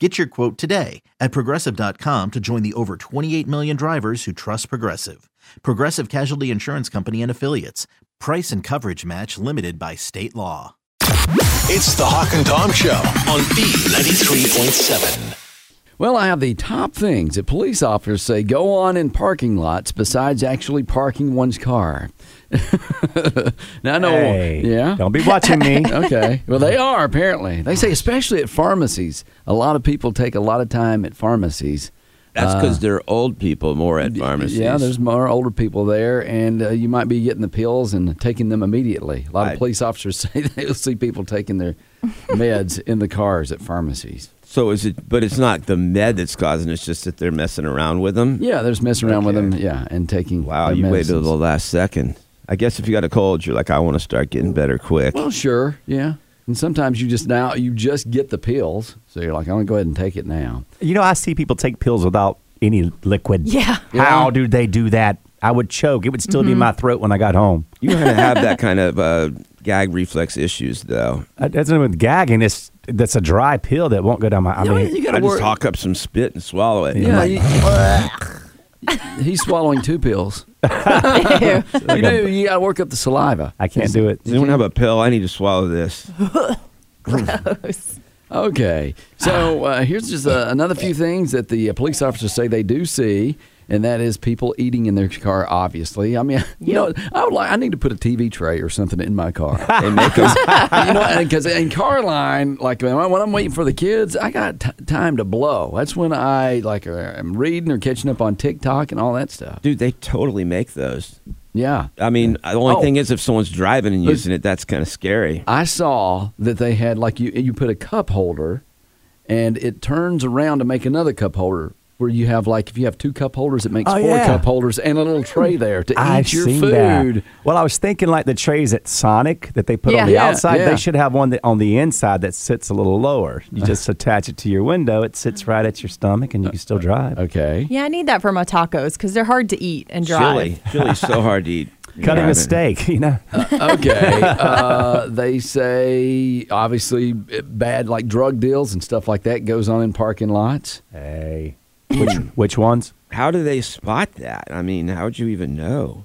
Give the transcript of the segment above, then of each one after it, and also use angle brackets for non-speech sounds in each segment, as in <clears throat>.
Get your quote today at progressive.com to join the over 28 million drivers who trust Progressive. Progressive Casualty Insurance Company and Affiliates. Price and coverage match limited by state law. It's the Hawk and Tom Show on B93.7. Well, I have the top things that police officers say go on in parking lots besides actually parking one's car. <laughs> now, I know, Hey, yeah. Don't be watching me. <laughs> Okay. Well, they are apparently. They say, especially at pharmacies, a lot of people take a lot of time at pharmacies. That's because they're old people more at pharmacies. Yeah, there's more older people there, and uh, you might be getting the pills and taking them immediately. A lot Right. of police officers <laughs> say they'll see people taking their meds in the cars at pharmacies. So is it? But it's not the med that's causing. It's just that they're messing around with them. Yeah, they're just messing around with them. Yeah, and taking. Wow, their you waited medicines. to the last second. I guess if you got a cold, you're like, I want to start getting better quick. Well, sure, yeah. And sometimes you just now you just get the pills, so you're like, I'm gonna go ahead and take it now. You know, I see people take pills without any liquid. Yeah. How Yeah. do they do that? I would choke. It would still be Mm-hmm. in my throat when I got home. You're gonna have that kind of uh, gag reflex issues, though. Uh, That's not with gagging. It's that's a dry pill that won't go down my. I You know, mean, you gotta just work. hawk up some spit and swallow it. Yeah, Like, <laughs> you- he's swallowing two pills. <laughs> <laughs> you know, you gotta work up the saliva. I can't do it. Does anyone have a pill? I need to swallow this. Gross. Okay, so uh, here's just uh, another few things that the uh, police officers say they do see, and that is people eating in their car. Obviously, I mean, <laughs> you know, I would like I need to put a TV tray or something in my car. They make 'em- <laughs> you know, because in car line, like when, I, when I'm waiting for the kids, I got t- time to blow. That's when I like uh, am reading or catching up on TikTok and all that stuff. dude, they totally make those. Yeah. I mean, the only Oh. thing is if someone's driving and using it, that's kind of scary. I saw that they had like you you put a cup holder and it turns around to make another cup holder where you have like if you have two cup holders it makes Oh, four yeah. cup holders and a little tray <laughs> there to I've eat your seen food. that. Well, I was thinking like the trays at Sonic that they put Yeah. on the Yeah, outside. yeah. They should have one that on the inside that sits a little lower. You <laughs> just attach it to your window. It sits right at your stomach, and you can still drive. Okay. Yeah, I need that for my tacos because they're hard to eat and drive. Chili, chili's so hard to eat. <laughs> Cutting Driving. a steak, you know. Okay. uh, they say obviously bad like drug deals and stuff like that goes on in parking lots. Hey, which <clears throat> which ones? How do they spot that? I mean, how would you even know?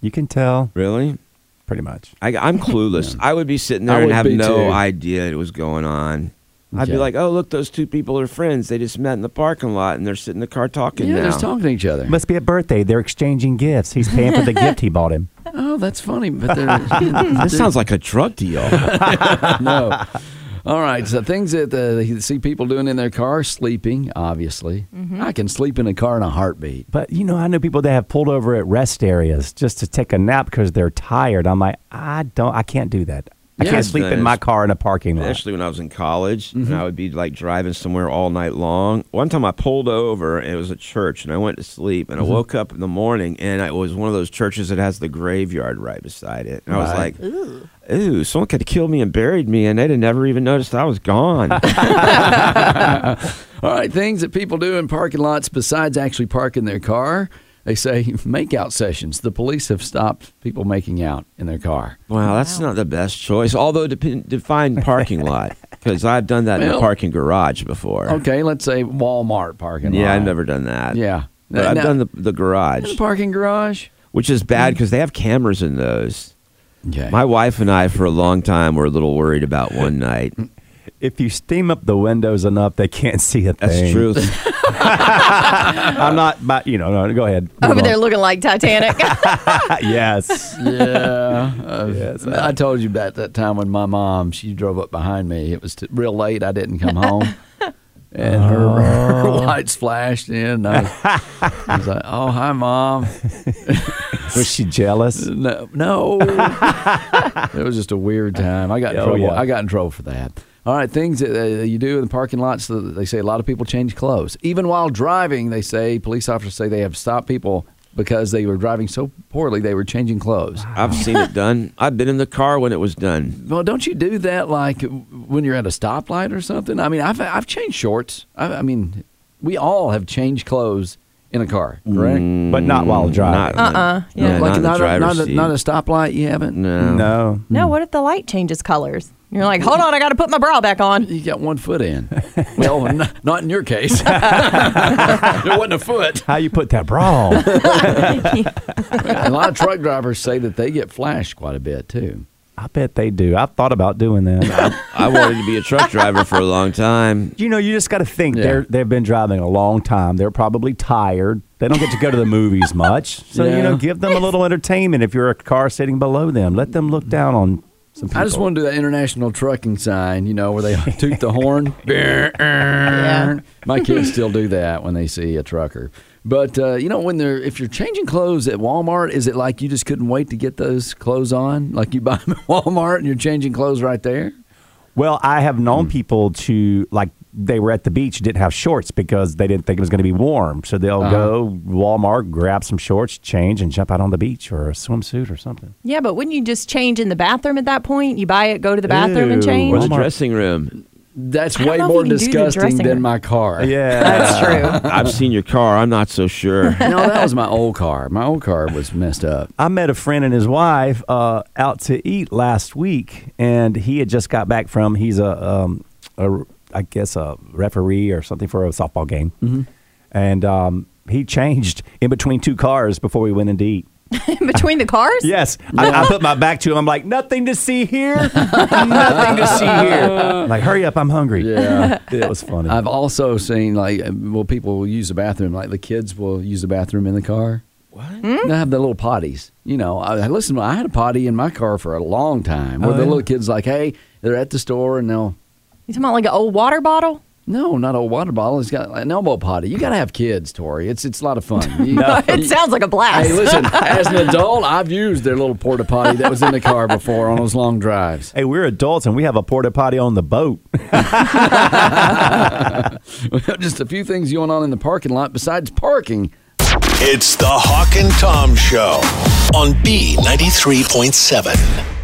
You can tell Really? pretty much. I, I'm <clears throat> clueless. I would be sitting I there and would have be no too. idea it was going on. I'd be Okay. like, "Oh, look, those two people are friends. They just met in the parking lot and they're sitting in the car talking Yeah, now." just talking to each other. Must be a birthday. They're exchanging gifts. He's paying for the gift he bought him. <laughs> oh, that's funny, but they're <laughs> this sounds like a drug deal. <laughs> no. All right, so things that uh, you see people doing in their car, sleeping, obviously. I can sleep in a car in a heartbeat. But you know, I know people that have pulled over at rest areas just to take a nap because they're tired. I'm like, I don't, I can't do that. I Yeah, can't sleep in my car in a parking lot. Especially when I was in college, and mm-hmm. I would be like driving somewhere all night long. One time I pulled over, and it was a church, and I went to sleep, and I mm-hmm. woke up in the morning, and it was one of those churches that has the graveyard right beside it. And I was Right. like, "Ooh, someone could have killed me and buried me, and they'd have never even noticed I was gone." <laughs> <laughs> All right, things that people do in parking lots besides actually parking their car. They say makeout sessions. The police have stopped people making out in their car. Wow, that's not the best choice. Although dep- define parking <laughs> lot, because I've done that in Well- the parking garage before. Okay, let's say Walmart parking lot. Yeah, I've never done that. Yeah. but I've done the the garage, the parking garage. which is bad mm. because they have cameras in those. Okay. My wife and I, for a long time, were a little worried about one night. <laughs> if you steam up the windows enough, they can't <laughs> see a thing. That's true. <laughs> I'm not, but you know, no, go ahead. Move Over on. there looking like Titanic. <laughs> yes. Yeah. Uh, Yes, I told you about that time when my mom, she drove up behind me. It was t- real late. I didn't come home. And her, her lights flashed in. I was, I was like, oh, hi, Mom. Was she jealous? No, no. it was just a weird time. I got in Oh, trouble. yeah. I got in trouble for that. All right, things that uh, you do in the parking lots, they say a lot of people change clothes. Even while driving, they say police officers say they have stopped people because they were driving so poorly they were changing clothes. I've seen it <laughs> done. I've been in the car when it was done. Well, don't you do that like when you're at a stoplight or something? I mean, I've I've changed shorts. I, I mean, we all have changed clothes in a car, correct? But not while driving. Not, Uh-uh, yeah. Yeah, like not the not, a, driver's not, a, seat. not a stoplight. You haven't. No. No. no, what if the light changes colors? You're like, hold on, I got to put my bra back on. You got one foot in. well, n- not in your case. <laughs> there wasn't a foot. How you put that bra on? A lot of truck drivers say that they get flashed quite a bit too. I bet they do. I've thought about doing that. I wanted to be a truck driver for a long time. you know, you just got to think Yeah. they're they've been driving a long time. They're probably tired. They don't get to go to the movies much. So Yeah. you know, give them a little entertainment. If you're a car sitting below them, let them look down on some people. I just want to do that international trucking sign, you know, where they <laughs> toot the horn. <laughs> Yeah. My <laughs> kids still do that when they see a trucker. But uh, you know, when they're if you're changing clothes at Walmart, is it like you just couldn't wait to get those clothes on? Like you buy them at Walmart and you're changing clothes right there? Well, I have known people to like they were at the beach didn't have shorts because they didn't think it was going to be warm. So they'll go Walmart, grab some shorts, change, and jump out on the beach or a swimsuit or something. Yeah, but wouldn't you just change in the bathroom at that point? You buy it, go to the bathroom and change? Or the Walmart. dressing room. That's way more you can do the disgusting than room. my car. Yeah. <laughs> That's true. I've seen your car. I'm not so sure. <laughs> No, that was my old car. My old car was messed up. I met a friend and his wife uh, out to eat last week, and he had just got back from. He's a, um, a I guess a referee or something for a softball game, mm-hmm. and um, he changed in between two cars before we went in to eat. <laughs> In between the cars? Yes, I, I put my back to him. I'm like, nothing to see here, <laughs> nothing to see here. I'm <laughs> like, hurry up, I'm hungry. Yeah. it was funny. I've also seen like well, people will use the bathroom. Like the kids will use the bathroom in the car. What? They have the little potties. You know, I listen. I had a potty in my car for a long time. Where Oh, the yeah. little kids like, hey, they're at the store and they'll. You talking about like an old water bottle? No, not a water bottle. It's got an elbow potty. You got to have kids, Tori. It's it's a lot of fun. <laughs> You- it you- sounds like a blast. Hey, listen. <laughs> As an adult, I've used their little porta potty that was in the car before on those long drives. hey, we're adults and we have a porta potty on the boat. <laughs> Just a few things going on in the parking lot besides parking. It's the Hawk and Tom Show on B93.7.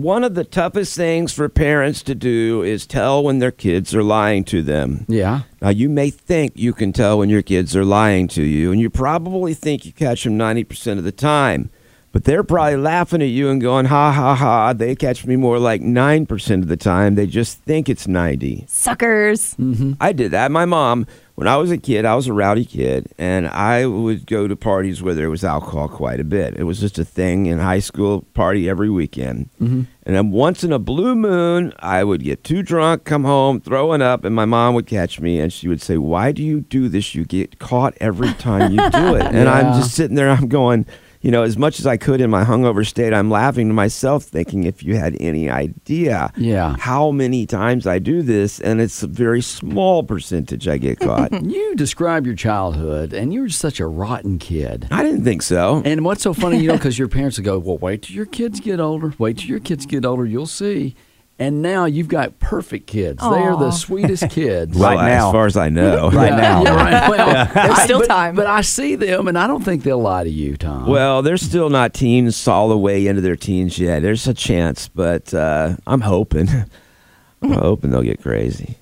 One of the toughest things for parents to do is tell when their kids are lying to them. Yeah. Now, you may think you can tell when your kids are lying to you, and you probably think you catch them 90% of the time. But they're probably laughing at you and going, ha ha ha. They catch me more like 9% of the time. They just think it's 90. Suckers. Mm-hmm. I did that. My mom, when I was a kid, I was a rowdy kid, and I would go to parties where there was alcohol quite a bit. It was just a thing in high school, party every weekend. Mm-hmm. And then once in a blue moon, I would get too drunk, come home, throwing up, and my mom would catch me, and she would say, "Why do you do this? You get caught every time you do it." <laughs> And I'm just sitting there, I'm going. You know, as much as I could in my hungover state, I'm laughing to myself, thinking if you had any idea Yeah. how many times I do this, and it's a very small percentage I get caught. <laughs> You describe your childhood, and you were such a rotten kid. I didn't think so. And what's so funny, you know, <laughs> because your parents would go, "Well, wait till your kids get older. Wait till your kids get older. You'll see." And now you've got perfect kids. They are the sweetest <laughs> kids. Right Well, now. as far as I know. <laughs> Right Yeah, now. yeah, right. <laughs> Well, There's I- still but- time. But I see them, and I don't think they'll lie to you, Tom. Well, they're still not teens all the way into their teens yet. There's a chance, but uh, I'm hoping. I'm hoping they'll get crazy.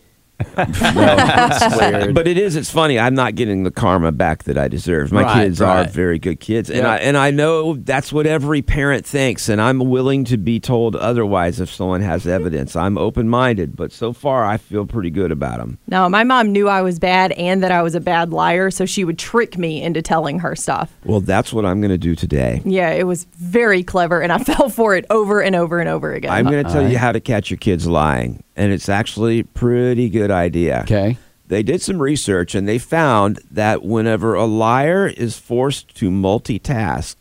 Weird. But it is. It's funny. I'm not getting the karma back that I deserve. My Right, kids are very good kids, and Yeah. I and I know that's what every parent thinks, and I'm willing to be told otherwise if someone has evidence. I'm open minded, but so far I feel pretty good about them. No, my mom knew I was bad and that I was a bad liar, so she would trick me into telling her stuff. Well, that's what I'm going to do today. Yeah, it was very clever, and I <laughs> fell for it over and over and over again. I'm going to tell you how to catch your kids lying. And it's actually a pretty good idea. Okay. They did some research and they found that whenever a liar is forced to multitask,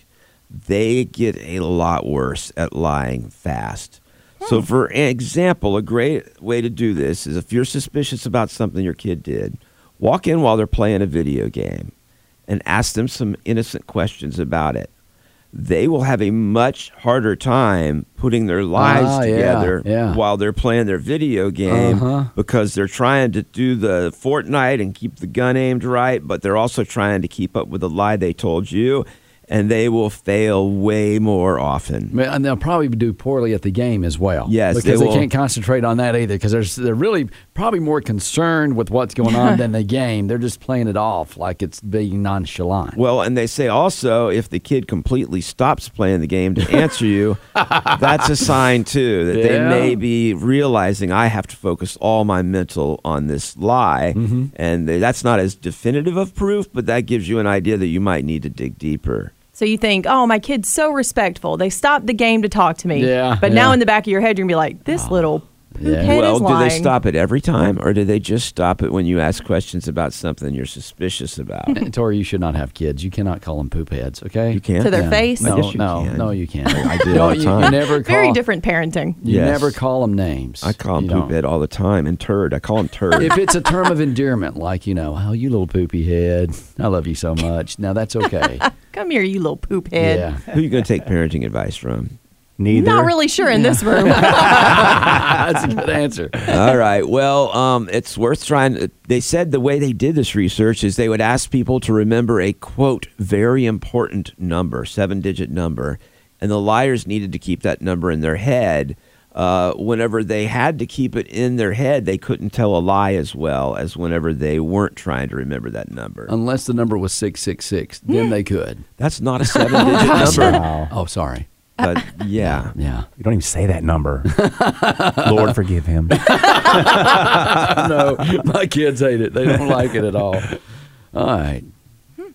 they get a lot worse at lying fast. So, hmm. for example, a great way to do this is if you're suspicious about something your kid did, walk in while they're playing a video game and ask them some innocent questions about it. They will have a much harder time putting their lives Ah, yeah, together yeah. while they're playing their video game Uh-huh. because they're trying to do the Fortnite and keep the gun aimed right, but they're also trying to keep up with the lie they told you, and they will fail way more often. And they'll probably do poorly at the game as well. Yes, because they, will. can't concentrate on that either. Because they're they're really probably more concerned with what's going on <laughs> than the game. They're just playing it off like it's being nonchalant. Well, and they say also if the kid completely stops playing the game to answer you, <laughs> that's a sign too that they may be realizing I have to focus all my mental on this lie, Mm-hmm. and they, that's not as definitive of proof, but that gives you an idea that you might need to dig deeper. So you think, oh, my kid's so respectful. They stopped the game to talk to me. Yeah, But now in the back of your head, you're going to be like, this little poop Yeah. head well, is do they stop it every time, or do they just stop it when you ask questions about something you're suspicious about? And <laughs> Tori, you should not have kids. You cannot call them poop heads. Okay. You can't. To their Yeah. face? I No, guess you no, can. no, you can't. I do <laughs> all the don't- you- time. You, never call. Very different parenting. You Yes. never call them names. I call them You poop head all the time, and turd. I call them turd. if it's a term of endearment, like you know, oh, you little poopy head, I love you so much. Now that's okay. <laughs> Come here, you little poop head. yeah, Who are you going to take parenting advice from? Neither. Not really sure in this room. <laughs> that's a good answer. All right. Well, um, it's worth trying. They said the way they did this research is they would ask people to remember a quote very important number, seven digit number, and the liars needed to keep that number in their head. Uh, whenever they had to keep it in their head, they couldn't tell a lie as well as whenever they weren't trying to remember that number. Unless the number was six six six, then they could. That's not a seven digit <laughs> number. Wow. Oh, sorry. But <laughs> yeah. Yeah. You don't even say that number. <laughs> Lord, forgive him. <laughs> no, my kids hate it. They don't like it at all. All right. Hmm.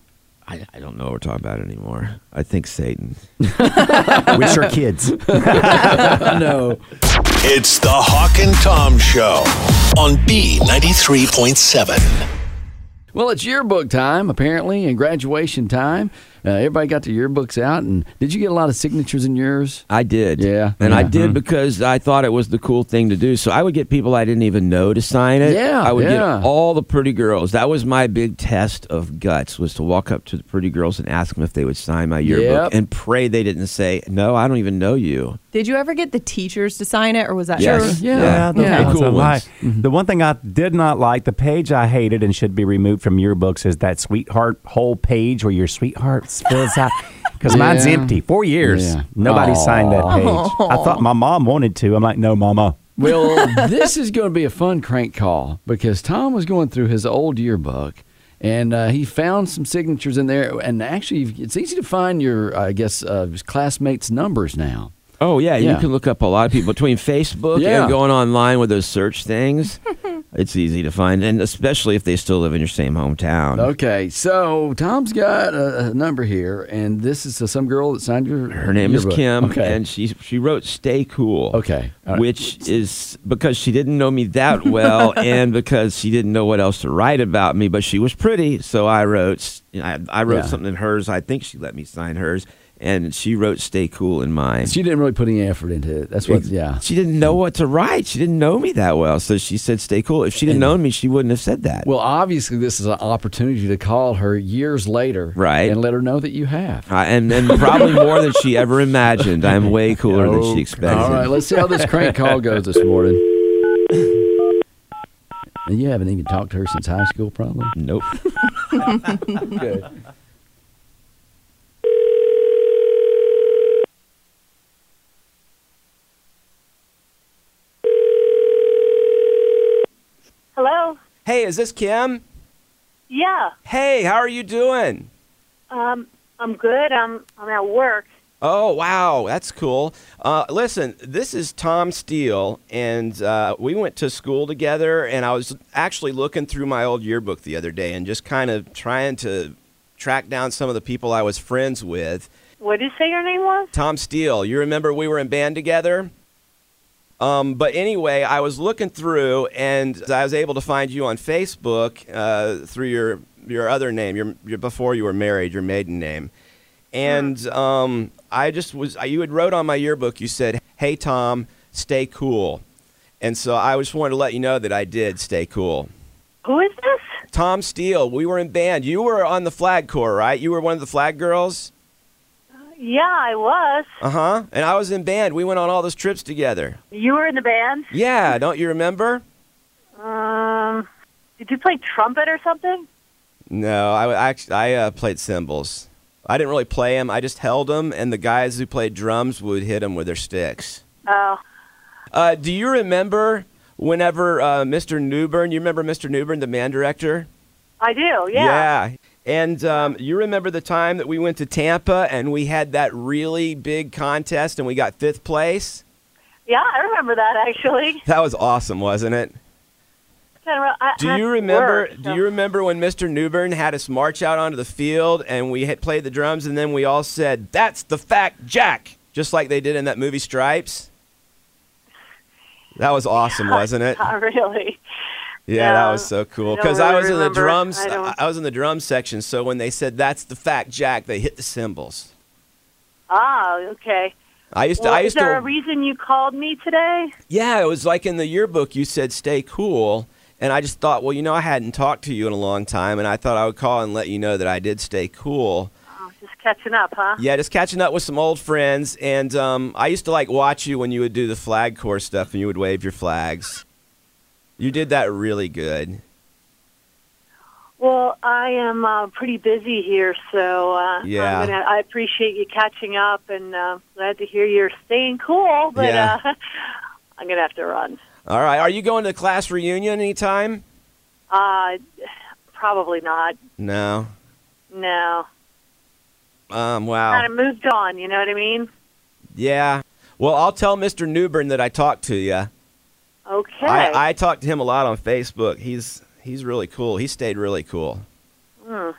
I, I don't know what we're talking about anymore. I think Satan. Wish your kids. I know. It's the Hawk and Tom Show on B93.7. Well, it's yearbook time, apparently, and graduation time. Uh, everybody got their yearbooks out, and did you get a lot of signatures in yours? I did. Yeah. And I did because I thought it was the cool thing to do. So I would get people I didn't even know to sign it. Yeah, I would yeah. get all the pretty girls. That was my big test of guts was to walk up to the pretty girls and ask them if they would sign my yearbook Yep. and pray they didn't say, "No, I don't even know you." Did you ever get the teachers to sign it, or was that Yes. Sure. Yeah. Yeah, the, Yeah. Cool I ones. like. The one thing I did not like, the page I hated and should be removed from yearbooks is that sweetheart whole page where your sweetheart out. Because mine's empty. Four years. Yeah. Nobody signed that page. I thought my mom wanted to. I'm like, no, mama. Well, this is going to be a fun crank call because Tom was going through his old yearbook and uh, he found some signatures in there. And actually, it's easy to find your, I guess, uh, classmates' numbers now. Oh yeah, Yeah. you can look up a lot of people between Facebook Yeah. and going online with those search things. <laughs> it's easy to find, and especially if they still live in your same hometown. Okay, so Tom's got a, a number here, and this is uh, some girl that signed your. Her name is yearbook. Kim, Okay. and she she wrote "Stay Cool." Okay, right. which is because she didn't know me that well, <laughs> and because she didn't know what else to write about me. But she was pretty, so I wrote I, I wrote Yeah. something in hers. I think she let me sign hers, and she wrote "Stay Cool" in mine. she didn't really put any effort into it. That's what. Yeah. She didn't know what to write. She didn't know me that well, so she said "Stay Cool." If she didn't know me, she wouldn't have said that. Well, obviously, this is an opportunity to call her years later, Right. and let her know that you have. Uh, and and probably more than she ever imagined. I'm way cooler than she expected. All right, let's see how this crank call goes this morning. And <laughs> you haven't even talked to her since high school, probably. Nope. <laughs> Okay. Hello. Hey, is this Kim? Yeah. Hey, how are you doing? Um, I'm good. I'm I'm at work. Oh, wow. That's cool. Uh, listen, this is Tom Steele, and uh, we went to school together, and I was actually looking through my old yearbook the other day and just kind of trying to track down some of the people I was friends with. What did you say your name was? Tom Steele, you remember we were in band together? Um, but anyway, I was looking through, and I was able to find you on Facebook uh, through your your other name, your, your before you were married, your maiden name, and um, I just was. You had wrote on my yearbook. You said, "Hey Tom, stay cool," and so I just wanted to let you know that I did stay cool. Who is this? Tom Steele, we were in band. You were on the flag corps, right? You were one of the flag girls. Yeah, I was. Uh huh. And I was in band. We went on all those trips together. You were in the band. Yeah, don't you remember? Um, did you play trumpet or something? No, I actually I uh, played cymbals. I didn't really play them. I just held them, and the guys who played drums would hit them with their sticks. Oh, Uh, do you remember whenever uh, Mr. Newburn? You remember Mr. Newburn, the band director? I do. Yeah. Yeah. And um, you remember the time that we went to Tampa and we had that really big contest and we got fifth place? Yeah, I remember that actually. <laughs> That was awesome, wasn't it? Kinda I Do you remember? work, Do you remember when Mr. Newbern had us march out onto the field and we had played the drums and then we all said, "That's the fact, Jack," just like they did in that movie Stripes. That was awesome, <laughs> wasn't it? Not really. Yeah, that was so cool. Because I really was in the drums. I I was in the drum section. So when they said "That's the fact, Jack," they hit the cymbals. Ah, okay. I used to. Well, I is used there to. a reason you called me today? Yeah, it was like in the yearbook you said stay cool. And I just thought, well, you know, I hadn't talked to you in a long time, and I thought I would call and let you know that I did stay cool. Oh, just catching up, huh? Yeah, just catching up with some old friends. And um, I used to like watch you when you would do the flag corps stuff and you would wave your flags. You did that really good. Well, I am uh, pretty busy here, so uh, Yeah. Gonna, I appreciate you catching up, and uh, glad to hear you're staying cool. <laughs> But Yeah. uh, <laughs> I'm gonna have to run. All right, are you going to the class reunion anytime? Uh, probably not. No. No, Um. Wow. kind of moved on. You know what I mean? Yeah. Well, I'll tell Mr. Newbern that I talked to you. Okay. I, I talked to him a lot on Facebook. He's he's really cool. He stayed really cool. Hmm.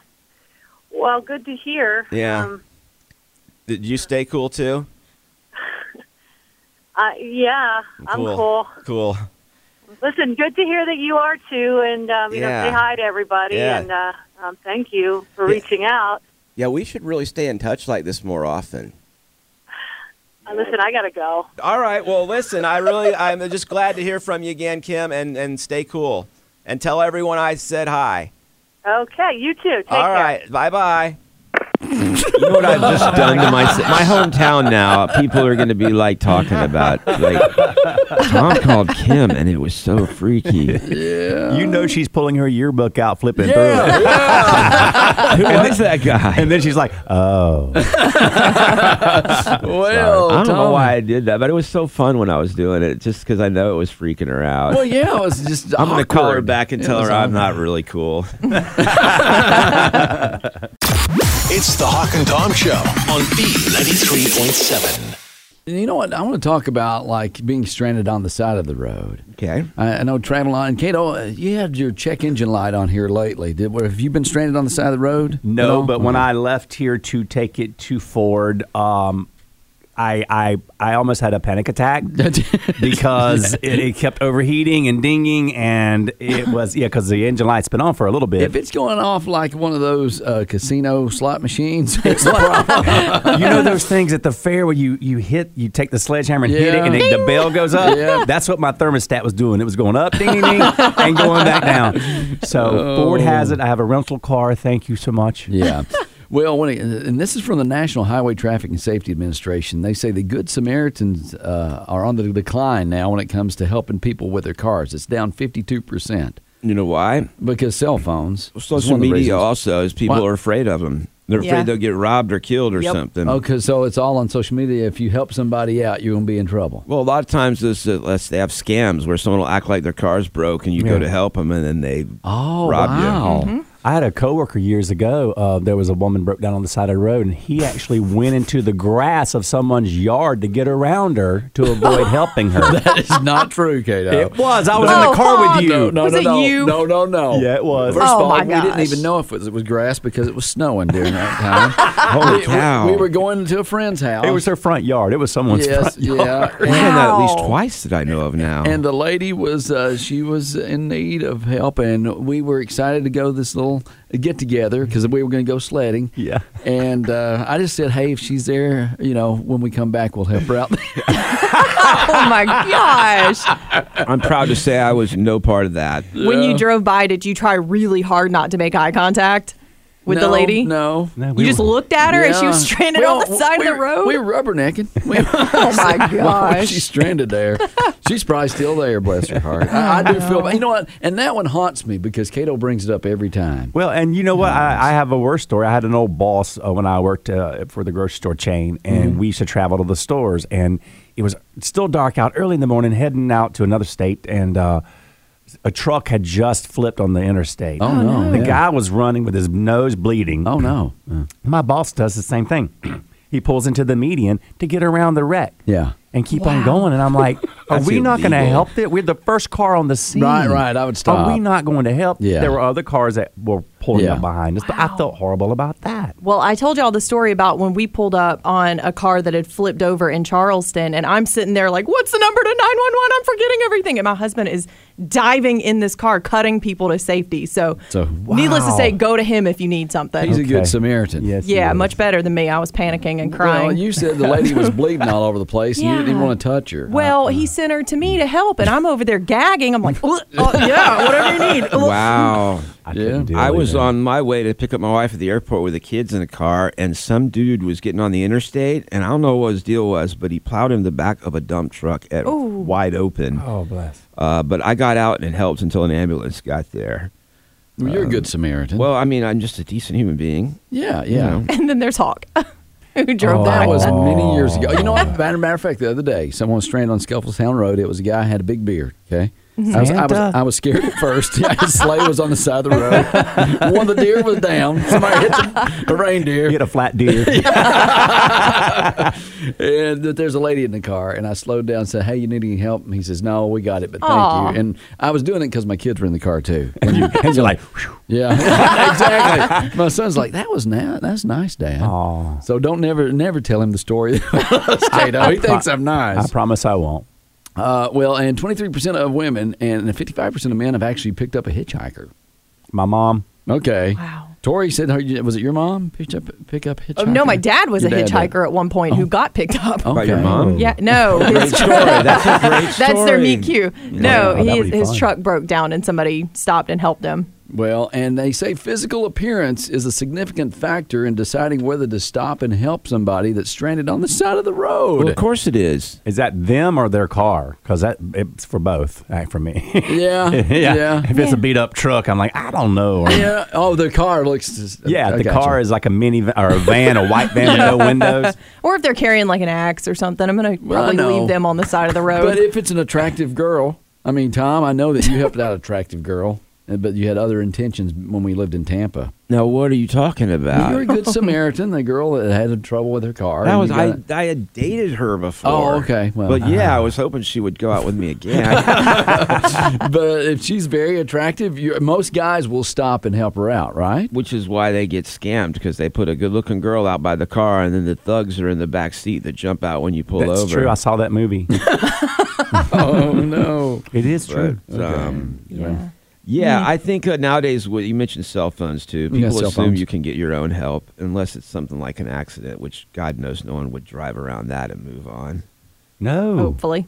Well, good to hear. Yeah. Um, Did you stay cool too? <laughs> uh, yeah, I'm Cool. cool. Cool. Listen, good to hear that you are too, and um, you Yeah. know, say hi to everybody, Yeah. and uh, um, thank you for Yeah. reaching out. Yeah, we should really stay in touch like this more often. Uh, listen, I gotta go. All right. Well, listen, I really <laughs> I'm just glad to hear from you again, Kim, and and stay cool. And tell everyone I said hi. Okay, you too. Take All care. right. Bye bye. You know what I've just done to my my hometown now? People are going to be like talking about like Tom called Kim, and it was so freaky. You know she's pulling her yearbook out, flipping through it. <laughs> Who was that guy? And then she's like, oh. <laughs> Well, I don't know why I did that, but it was so fun when I was doing it, just because I know it was freaking her out. Well, yeah, it was just. I'm gonna call her back and It tell was her I'm awkward. not really cool. <laughs> It's the Hawk and Tom Show on B93.7. You know what? I want to talk about like being stranded on the side of the road. Okay. I, I know travel on. Kato, uh, you had your check engine light on here lately. Did have you been stranded on the side of the road? No, but when I left here to take it to Ford, um, I, I I almost had a panic attack <laughs> because it, it kept overheating and dinging, and it was yeah because the engine light's been on for a little bit. if it's going off like one of those uh, casino slot machines, <laughs> it's problem. you know those things at the fair where you, you hit you take the sledgehammer and hit it and it, the bell goes up. Yeah. That's what my thermostat was doing. It was going up, ding ding ding, and going back down. So Ford has it. I have a rental car. Thank you so much. yeah. Well, when it, and this is from the National Highway Traffic and Safety Administration. They say the Good Samaritans uh, are on the decline now when it comes to helping people with their cars. It's down 52% You know why? because cell phones. is Social one of the media reasons. also is people Why- are afraid of them. They're afraid Yeah. they'll get robbed or killed or Yep. something. Okay, so it's all on social media. If you help somebody out, you're going to be in trouble. Well, a lot of times this, uh, they have scams where someone will act like their car's broke and you go to help them and then they Oh, rob you. wow. I had a coworker years ago. Uh, there was a woman broke down on the side of the road, and he actually went into the grass of someone's yard to get around her to avoid helping her. <laughs> That is not true, Kato. it was. I was in Oh, the car Hog. with you. No, no, Was no, it no, you? no, no, no. Yeah, it was. First Oh, of all, my we didn't even know if it was, it was grass because it was snowing during that time. <laughs> Holy We- cow! We, we were going to a friend's house. It was her front yard. It was someone's yes, front yard. yeah. We've <laughs> that at least twice that I know of now. And the lady was uh, she was in need of help, and we were excited to go this little get together because we were going to go sledding. Yeah. And uh, I just said, hey, if she's there, you know, when we come back, we'll help her out. <laughs> Oh my gosh. I'm proud to say I was no part of that. When you drove by, did you try really hard not to make eye contact with the lady? No. No, we You just were- looked at her and she was stranded Well, on the side we of the road? We were rubbernecking. <laughs> We, oh my <laughs> gosh. She's stranded there. She's probably still there, bless her heart. I, I do <laughs> feel, you know what? And that one haunts me because Kato brings it up every time. Well, and you know what? I, I have a worse story. I had an old boss uh, when I worked uh, for the grocery store chain, and Mm-hmm. we used to travel to the stores, and it was still dark out early in the morning, heading out to another state, and uh, a truck had just flipped on the interstate. Oh, no. The Yeah. guy was running with his nose bleeding. Oh, no. Uh, My boss does the same thing. <clears throat> he pulls into the median to get around the wreck. Yeah. And keep on going. And I'm like, <laughs> are That's we not going to help it? We're the first car on the scene. Right, right, I would stop. Are we not going to help? Yeah. There were other cars that were pulling Yeah. up behind us, but I felt horrible about that. Well, I told y'all the story about when we pulled up on a car that had flipped over in Charleston, and I'm sitting there like, "What's the number to 911?" I'm forgetting everything, and my husband is diving in this car, cutting people to safety. So, So- needless to say, go to him if you need something. He's a good Samaritan. Yes. yeah, much better than me. I was panicking and crying. Well, you said the lady was bleeding all over the place and you didn't even want to touch her. Well, he sent her to me to help, and I'm over there gagging. I'm like, "Ugh, uh, yeah, whatever you need. <laughs> Wow. I Yeah. couldn't deal I was it. on my way to pick up my wife at the airport with the kids in the car, and some dude was getting on the interstate, and I don't know what his deal was, but he plowed in the back of a dump truck at Ooh. wide open. Oh, bless. Uh, but I got out and it helped until an ambulance got there. Well, you're a good Samaritan. Well, I mean, I'm just a decent human being. yeah, you yeah. know. <laughs> And then there's Hawk, <laughs> who drove Oh, back. That was many years ago. You know what? <laughs> Matter, matter of fact, the other day, someone was stranded on Scuffletown Road. It was a guy who had a big beard. Okay. Mm-hmm. I was, I, was, I was scared at first. <laughs> Yeah, his sleigh was on the side of the road. <laughs> One of the deer was down. Somebody hit the, a reindeer. You had a flat deer. <laughs> and there's a lady in the car, and I slowed down and said, "Hey, you need any help?" And he says, "No, we got it, but thank Aw. you." And I was doing it because my kids were in the car too. and, you, and you're like, "Whew." Yeah, exactly. My son's like, "That was na- that's nice, Dad." Aw. So don't never never tell him the story. Kato. He thinks I'm nice. I promise I won't. Uh, well, and 23% of women and 55% of men have actually picked up a hitchhiker. My mom, Okay. Wow. Tori said, was it your mom picked up pick up hitchhiker? Oh, no, my dad was Your a dad did. hitchhiker at one point who got picked up. About your mom? Yeah, no, Great story. That's a great story. <laughs> that's their meet cute. No, Oh, he, his fun. truck broke down and somebody stopped and helped him. Well, and they say physical appearance is a significant factor in deciding whether to stop and help somebody that's stranded on the side of the road. Well, of course it is. is that them or their car? Because that it's for both. Act for me. <laughs> Yeah, <laughs> yeah. yeah. If it's a beat up truck, I'm like, I don't know. Or- Yeah. Oh, the car looks. Yeah, I the gotcha. car is like a mini or a van, a white van with no <laughs> windows. Or if they're carrying like an axe or something, I'm going to probably know. leave them on the side of the road. But if it's an attractive girl, I mean, Tom, I know that you helped out attractive girl, but you had other intentions when we lived in Tampa. Now, what are you talking about? You're a good <laughs> Samaritan, the girl that had trouble with her car. That was you I. I had dated her before. Oh, okay. Well, but yeah, I was hoping she would go out with me again. <laughs> <laughs> but if she's very attractive, you most guys will stop and help her out, right? Which is why they get scammed because they put a good-looking girl out by the car, and then the thugs are in the back seat that jump out when you pull That's over. That's true. I saw that movie. oh no. it is true. But, um, yeah. yeah, I think uh, nowadays, what you mentioned cell phones too. People cell assume phones. you can get your own help unless it's something like an accident, which God knows no one would drive around that and move on, No. Hopefully.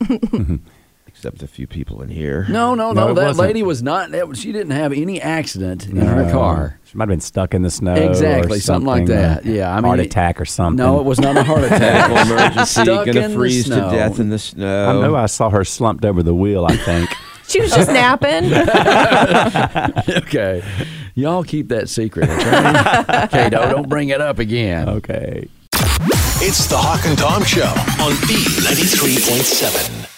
<laughs> <laughs> except a few people in here. No, no, No, no. that wasn't. lady was not. That, she didn't have any accident in No. her car. She might have been stuck in the snow. Exactly, or something like that. or Yeah, I mean, heart attack or something. No, it was not a heart <laughs> attack. Medical emergency, Stuck gonna in the freeze to death in the snow. I know I saw her slumped over the wheel. I think. She was just napping. <laughs> okay. Y'all keep that secret, okay? <laughs> Kato, don't bring it up again. okay. It's the Hawk and Tom Show on B93.7.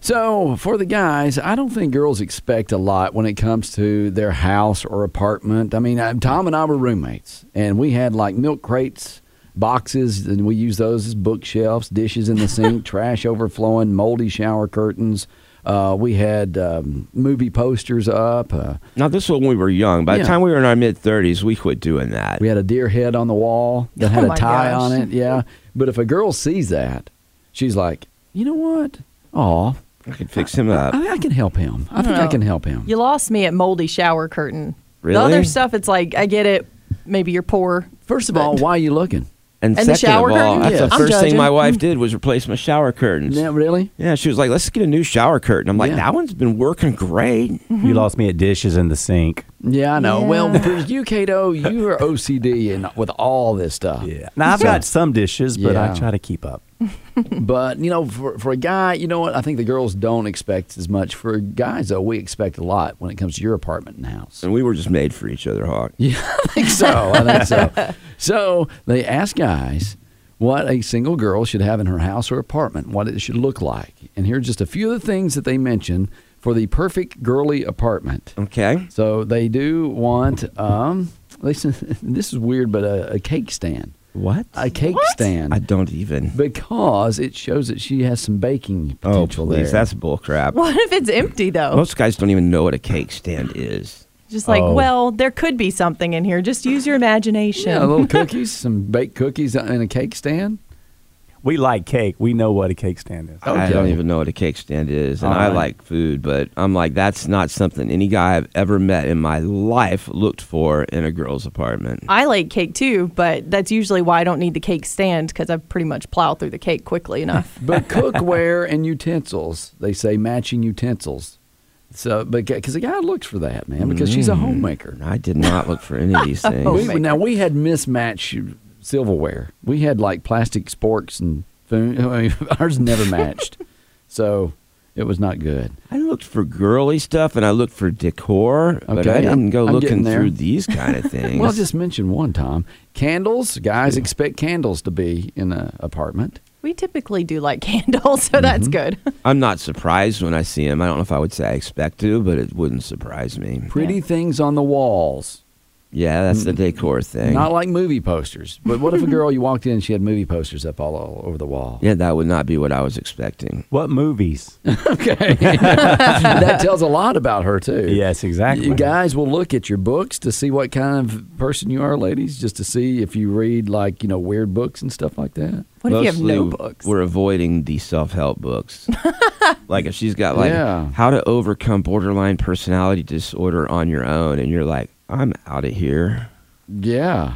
So, for the guys, I don't think girls expect a lot when it comes to their house or apartment. I mean, uh, Tom and I were roommates, and we had like milk crates, boxes, and we used those as bookshelves, dishes in the sink, <laughs> trash overflowing, moldy shower curtains. Uh, we had um, movie posters up. Uh, Now, this was when we were young. By Yeah. the time we were in our mid 30s, we quit doing that. we had a deer head on the wall that <laughs> had Oh a tie gosh. on it. Yeah. But if a girl sees that, she's like, you know what? Oh, I can fix him up. I, I can help him. I think I can help him. You lost me at moldy shower curtain. The Really? other stuff, it's like I get it. Maybe you're poor. First of all, why are you looking? And, And the second shower of all, curtain? that's Yeah. the first thing my wife did was replace my shower curtains. Yeah, really? Yeah, she was like, let's get a new shower curtain. I'm like, Yeah. that one's been working great. Mm-hmm. You lost me at dishes in the sink. Yeah, I know. Yeah. Well, for you, Kato, you are OCD and with all this stuff. Yeah. Now I've got some dishes, but Yeah. I try to keep up. But you know, for for a guy, you know what? I think the girls don't expect as much. For guys, though, we expect a lot when it comes to your apartment and house. And we were just made for each other, Hawk. <laughs> Yeah, I think so. I think so. So they ask guys what a single girl should have in her house or apartment, what it should look like. And here are just a few of the things that they mention for the perfect girly apartment. Okay. So they do want, um, they, <laughs> this is weird, but a, a cake stand. What? A cake stand. I don't even. because it shows that she has some baking Oh, potential please. there. That's bullcrap. What if it's empty though? Most guys don't even know what a cake stand is. Just like, Oh. well, there could be something in here. Just use your imagination. yeah, little <laughs> cookies, some baked cookies in a cake stand. We like cake. We know what a cake stand is. I don't even know what a cake stand is. And All I right. like food, but I'm like, that's not something any guy I've ever met in my life looked for in a girl's apartment. I like cake too, but that's usually why I don't need the cake stand because I pretty much plow through the cake quickly enough. <laughs> But <laughs> cookware and utensils, they say matching utensils. So, but because a guy looks for that, man, because she's a Mm. homemaker. I did not look for any of these <laughs> things. We, now we had mismatched silverware. We had like plastic sporks and food. <laughs> I mean, ours never matched, so it was not good. I looked for girly stuff and I looked for decor, but I didn't I'm- go I'm looking through these kind of <laughs> things. Well, I'll just mention one time candles. Guys expect candles to be in an apartment. we typically do like <laughs> candles, so that's mm-hmm. good. I'm not surprised when I see them. I don't know if I would say I expect to, but it wouldn't surprise me. Pretty things on the walls. Yeah, that's the decor thing. Not like movie posters. But what if a girl you walked in and she had movie posters up all, all over the wall? yeah, that would not be what I was expecting. What movies? <laughs> Okay. <laughs> that tells a lot about her, too. yes, exactly. You guys will look at your books to see what kind of person you are, ladies, just to see if you read, like, you know, weird books and stuff like that. What if you have no books? We're avoiding the self-help books. <laughs> like if she's got like Yeah. how to overcome borderline personality disorder on your own, and you're like, I'm out of here. Yeah.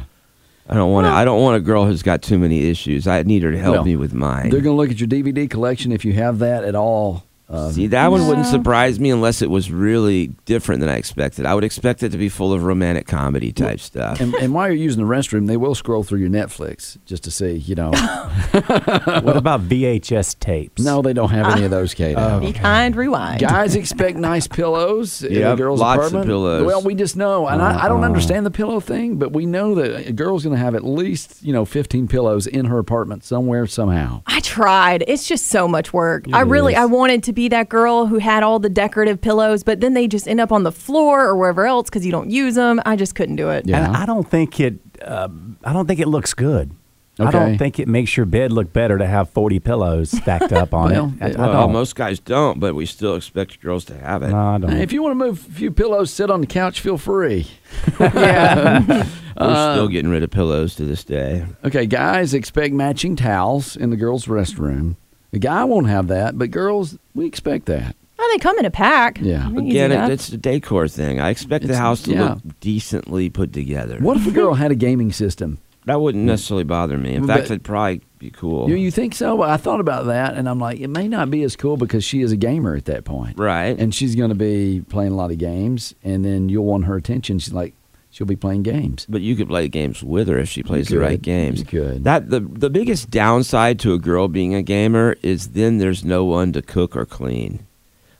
I don't want to. I don't want a girl who's got too many issues. I need her to help Well, me with mine. They're going to look at your DVD collection if you have that at all. Uh, See, that one wouldn't surprise me unless it was really different than I expected. I would expect it to be full of romantic comedy type stuff. and, and while you're using the restroom, they will scroll through your Netflix just to see, you know. <laughs> what about VHS tapes? no, they don't have any of those, Kato. Be kind, rewind. Guys <laughs> expect nice pillows in a Yep, girl's lots of pillows. Well, we just know, and I, I don't Uh-uh. understand the pillow thing, but we know that a girl's going to have at least you know 15 pillows in her apartment somewhere somehow. I tried. It's just so much work. I really, is. I wanted to be that girl who had all the decorative pillows, but then they just end up on the floor or wherever else because you don't use them. I just couldn't do it. Yeah. And I don't think it. Uh, I don't think it looks good. Okay. I don't think it makes your bed look better to have forty pillows stacked up on Well, it. I, I well, well, most guys don't, but we still expect girls to have it. No, I don't. If you want to move a few pillows, sit on the couch, feel free. <laughs> Yeah. <laughs> We're still getting rid of pillows to this day. Okay, guys expect matching towels in the girls' restroom. The guy won't have that, but girls, we expect that. oh, they come in a pack. Yeah. Again, it, it's a decor thing. I expect the It's- house to yeah. look decently put together. What if a girl had a gaming system? That wouldn't necessarily bother me. In But- fact, it'd probably be cool. You, you think so? Well, I thought about that, and I'm like, it may not be as cool because she is a gamer at that point, right. and she's going to be playing a lot of games, and then you'll want her attention. She's like, she'll be playing games. but you could play games with her if she plays the right games. You could. That the the biggest downside to a girl being a gamer is then there's no one to cook or clean.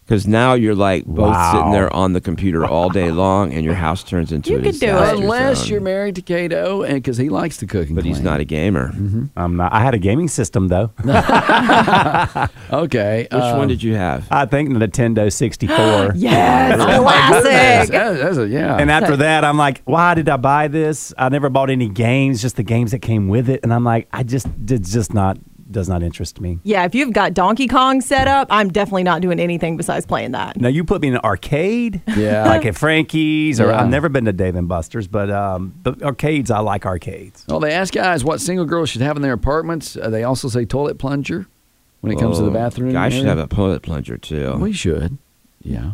Because now you're like both Wow. sitting there on the computer all day <laughs> long, and your house turns into You a could do it. Unless zone. you're married to Kato, and because he likes to cook and But he's not a gamer. I'm not. I had a gaming system though. <laughs> Okay. Which um, one did you have? I think Nintendo 64. <gasps> Yes, my goodness, classic. that- that's a- yeah. And after that, I'm like, why did I buy this? I never bought any games, just the games that came with it. And I'm like, I just, did just not, does not interest me. Yeah, if you've got Donkey Kong set up, I'm definitely not doing anything besides playing that. Now you put me in an arcade, Yeah. like at Frankie's, or Yeah. I've never been to Dave and Buster's, but um, but arcades, I like arcades. well, they ask guys what single girls should have in their apartments. Uh, they also say toilet plunger when it comes to the Oh, bathroom. Guys should have a toilet plunger too. We should. Yeah.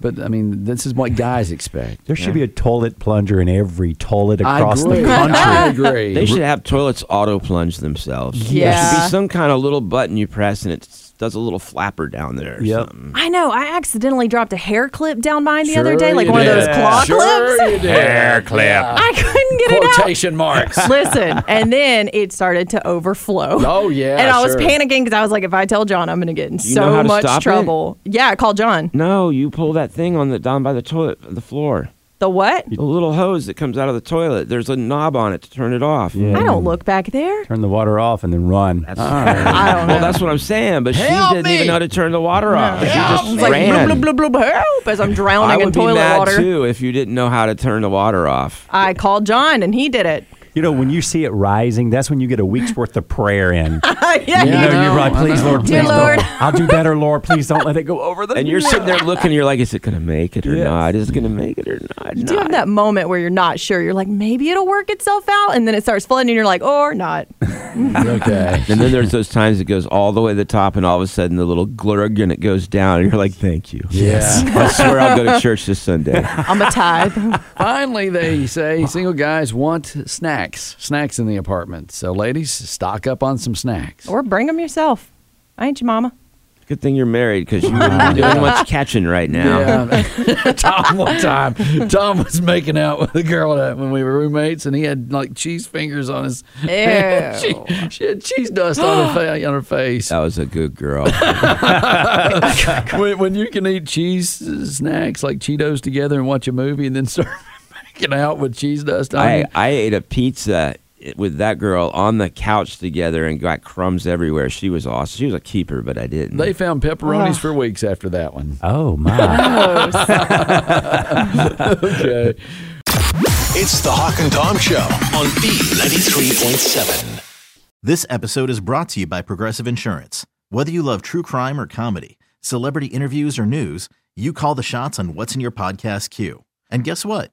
But I mean, this is what guys expect. There should be a toilet plunger in every toilet across the <laughs> country. I <laughs> agree. They should have toilets auto plunge themselves. Yeah. There should be some kind of little button you press and it does a little flapper down there. Or Yep. something. I know. I accidentally dropped a hair clip down mine the Sure other day, like one did. of those claw Sure clips. you did. Hair clip. I couldn't get it out. Quotation marks. <laughs> Listen, and then it started to overflow. Oh, yeah, And I was sure. panicking because I was like, if I tell John, I'm going to get in You so much stop it? trouble. Yeah, I called John. No, you pull that thing on the down by the toilet, the floor. The what? The little hose that comes out of the toilet. There's a knob on it to turn it off. Yeah. I don't look back there. Turn the water off and then run. That's, I don't know. well, that's what I'm saying. But Help she didn't me. even know how to turn the water off. She I just was like, ran. blub, blub, blub, blub, help, as I'm I drowning in would be toilet mad water. too if you didn't know how to turn the water off. I called John and he did it. You know, when you see it rising, that's when you get a week's worth of prayer in. <laughs> yeah, You Yeah, know, I know, you're right. I Please, know. Lord, please Dear Lord. don't. I'll do better, Lord. Please don't let it go over the. And you're sitting there looking, you're like, is it going to make it or Yes. not? Is it going to make it or not? You do have that moment where you're not sure. You're like, maybe it'll work itself out, and then it starts flooding, and you're like, or not. <laughs> okay. <laughs> And then there's those times it goes all the way to the top, and all of a sudden the little glurg and it goes down, and you're like, "Thank you." Yes. I swear I'll go to church this Sunday. I'm a tithe. Finally, they say single guys want snacks, snacks in the apartment. So, ladies, stock up on some snacks. or bring them yourself. I ain't your mama. Good thing you're married because you <laughs> wouldn't be doing much catching right now. Yeah. <laughs> <laughs> Tom, one time, Tom was making out with a girl that when we were roommates, and he had like cheese fingers on his. Ew. she, she had cheese dust on her, <gasps> fa- on her face. That was a good girl. when, when you can eat cheese uh, snacks like Cheetos together and watch a movie, and then start making out with cheese dust on I you. I ate a pizza with that girl on the couch together and got crumbs everywhere. She was awesome. She was a keeper, but I didn't. They found pepperonis ah. for weeks after that one. Oh my! <laughs> <laughs> Okay. It's the Hawk and Tom Show on B93.7. This episode is brought to you by Progressive Insurance. Whether you love true crime or comedy, celebrity interviews or news, you call the shots on what's in your podcast queue. And guess what?